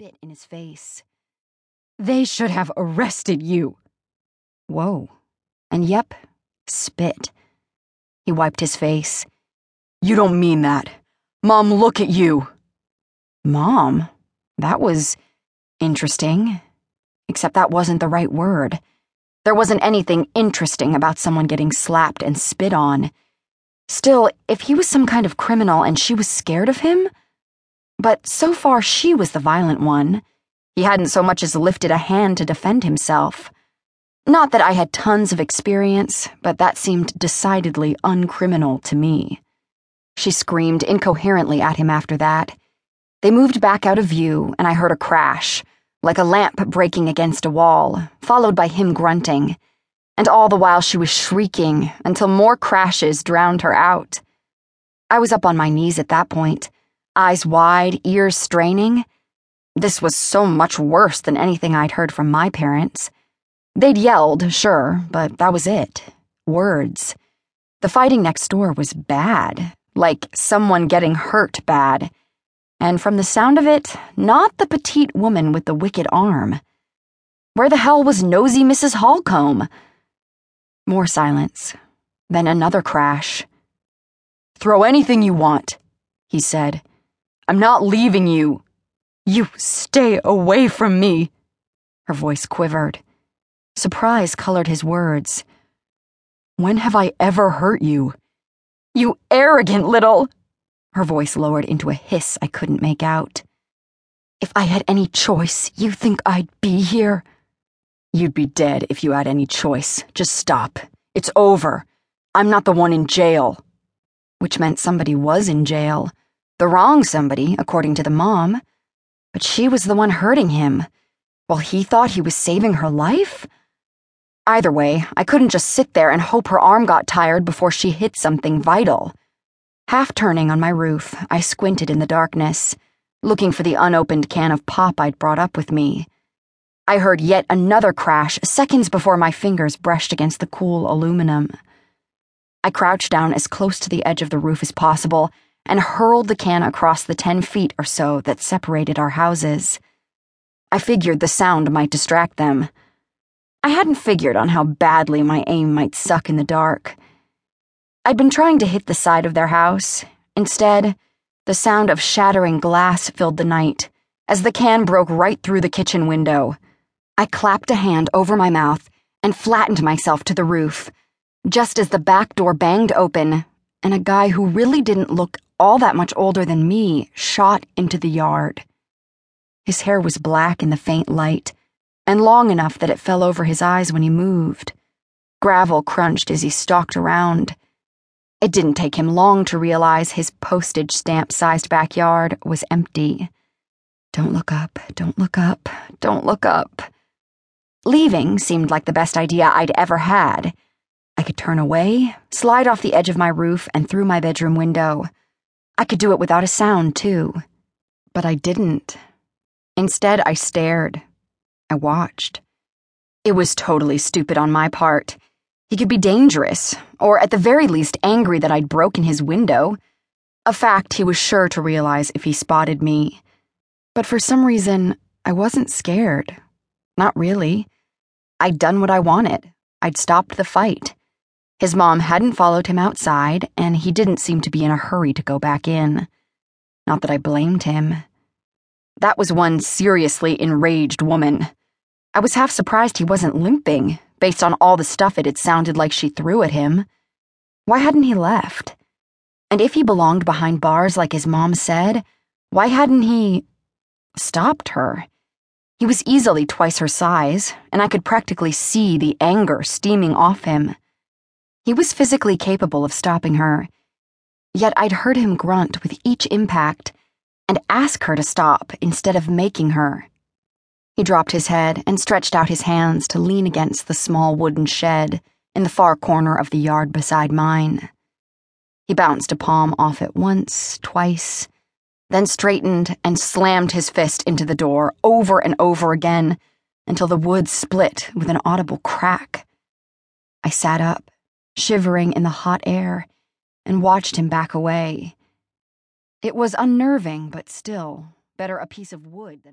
spit in his face. They should have arrested you. Whoa. And yep, spit. He wiped his face. You don't mean that. Mom, look at you. Mom? That was interesting. Except that wasn't the right word. There wasn't anything interesting about someone getting slapped and spit on. Still, if he was some kind of criminal and she was scared of him. But so far, she was the violent one. He hadn't so much as lifted a hand to defend himself. Not that I had tons of experience, but that seemed decidedly uncriminal to me. She screamed incoherently at him after that. They moved back out of view, and I heard a crash, like a lamp breaking against a wall, followed by him grunting. And all the while she was shrieking until more crashes drowned her out. I was up on my knees at that point, eyes wide, ears straining. This was so much worse than anything I'd heard from my parents. They'd yelled, sure, but that was it. Words. The fighting next door was bad, like someone getting hurt bad. And from the sound of it, not the petite woman with the wicked arm. Where the hell was nosy Mrs. Holcomb? More silence. Then another crash. Throw anything you want, he said. I'm not leaving you. You stay away from me. Her voice quivered. Surprise colored his words. When have I ever hurt you? You arrogant little. Her voice lowered into a hiss I couldn't make out. If I had any choice, you think I'd be here? You'd be dead if you had any choice. Just stop. It's over. I'm not the one in jail. Which meant somebody was in jail. The wrong somebody, according to the mom. But she was the one hurting him. While he thought he was saving her life? Either way, I couldn't just sit there and hope her arm got tired before she hit something vital. Half turning on my roof, I squinted in the darkness, looking for the unopened can of pop I'd brought up with me. I heard yet another crash seconds before my fingers brushed against the cool aluminum. I crouched down as close to the edge of the roof as possible and hurled the can across the ten feet or so that separated our houses. I figured the sound might distract them. I hadn't figured on how badly my aim might suck in the dark. I'd been trying to hit the side of their house. Instead, the sound of shattering glass filled the night as the can broke right through the kitchen window. I clapped a hand over my mouth and flattened myself to the roof, just as the back door banged open and a guy who really didn't look all that much older than me shot into the yard. His hair was black in the faint light and long enough that it fell over his eyes when he moved. Gravel crunched as he stalked around. It didn't take him long to realize his postage stamp sized backyard was empty. Don't look up, don't look up, don't look up. Leaving seemed like the best idea I'd ever had. I could turn away, slide off the edge of my roof and through my bedroom window. I could do it without a sound, too. But I didn't. Instead, I stared I watched. It was totally stupid on my part. He could be dangerous, or at the very least angry that I'd broken his window. A fact he was sure to realize if he spotted me. But for some reason, I wasn't scared. Not really. I'd done what I wanted. I'd stopped the fight. His mom hadn't followed him outside, and he didn't seem to be in a hurry to go back in. Not that I blamed him. That was one seriously enraged woman. I was half surprised he wasn't limping, based on all the stuff it had sounded like she threw at him. Why hadn't he left? And if he belonged behind bars like his mom said, why hadn't he stopped her? He was easily twice her size, and I could practically see the anger steaming off him. He was physically capable of stopping her, yet I'd heard him grunt with each impact and ask her to stop instead of making her. He dropped his head and stretched out his hands to lean against the small wooden shed in the far corner of the yard beside mine. He bounced a palm off it once, twice, then straightened and slammed his fist into the door over and over again until the wood split with an audible crack. I sat up, shivering in the hot air, and watched him back away. It was unnerving, but still better a piece of wood than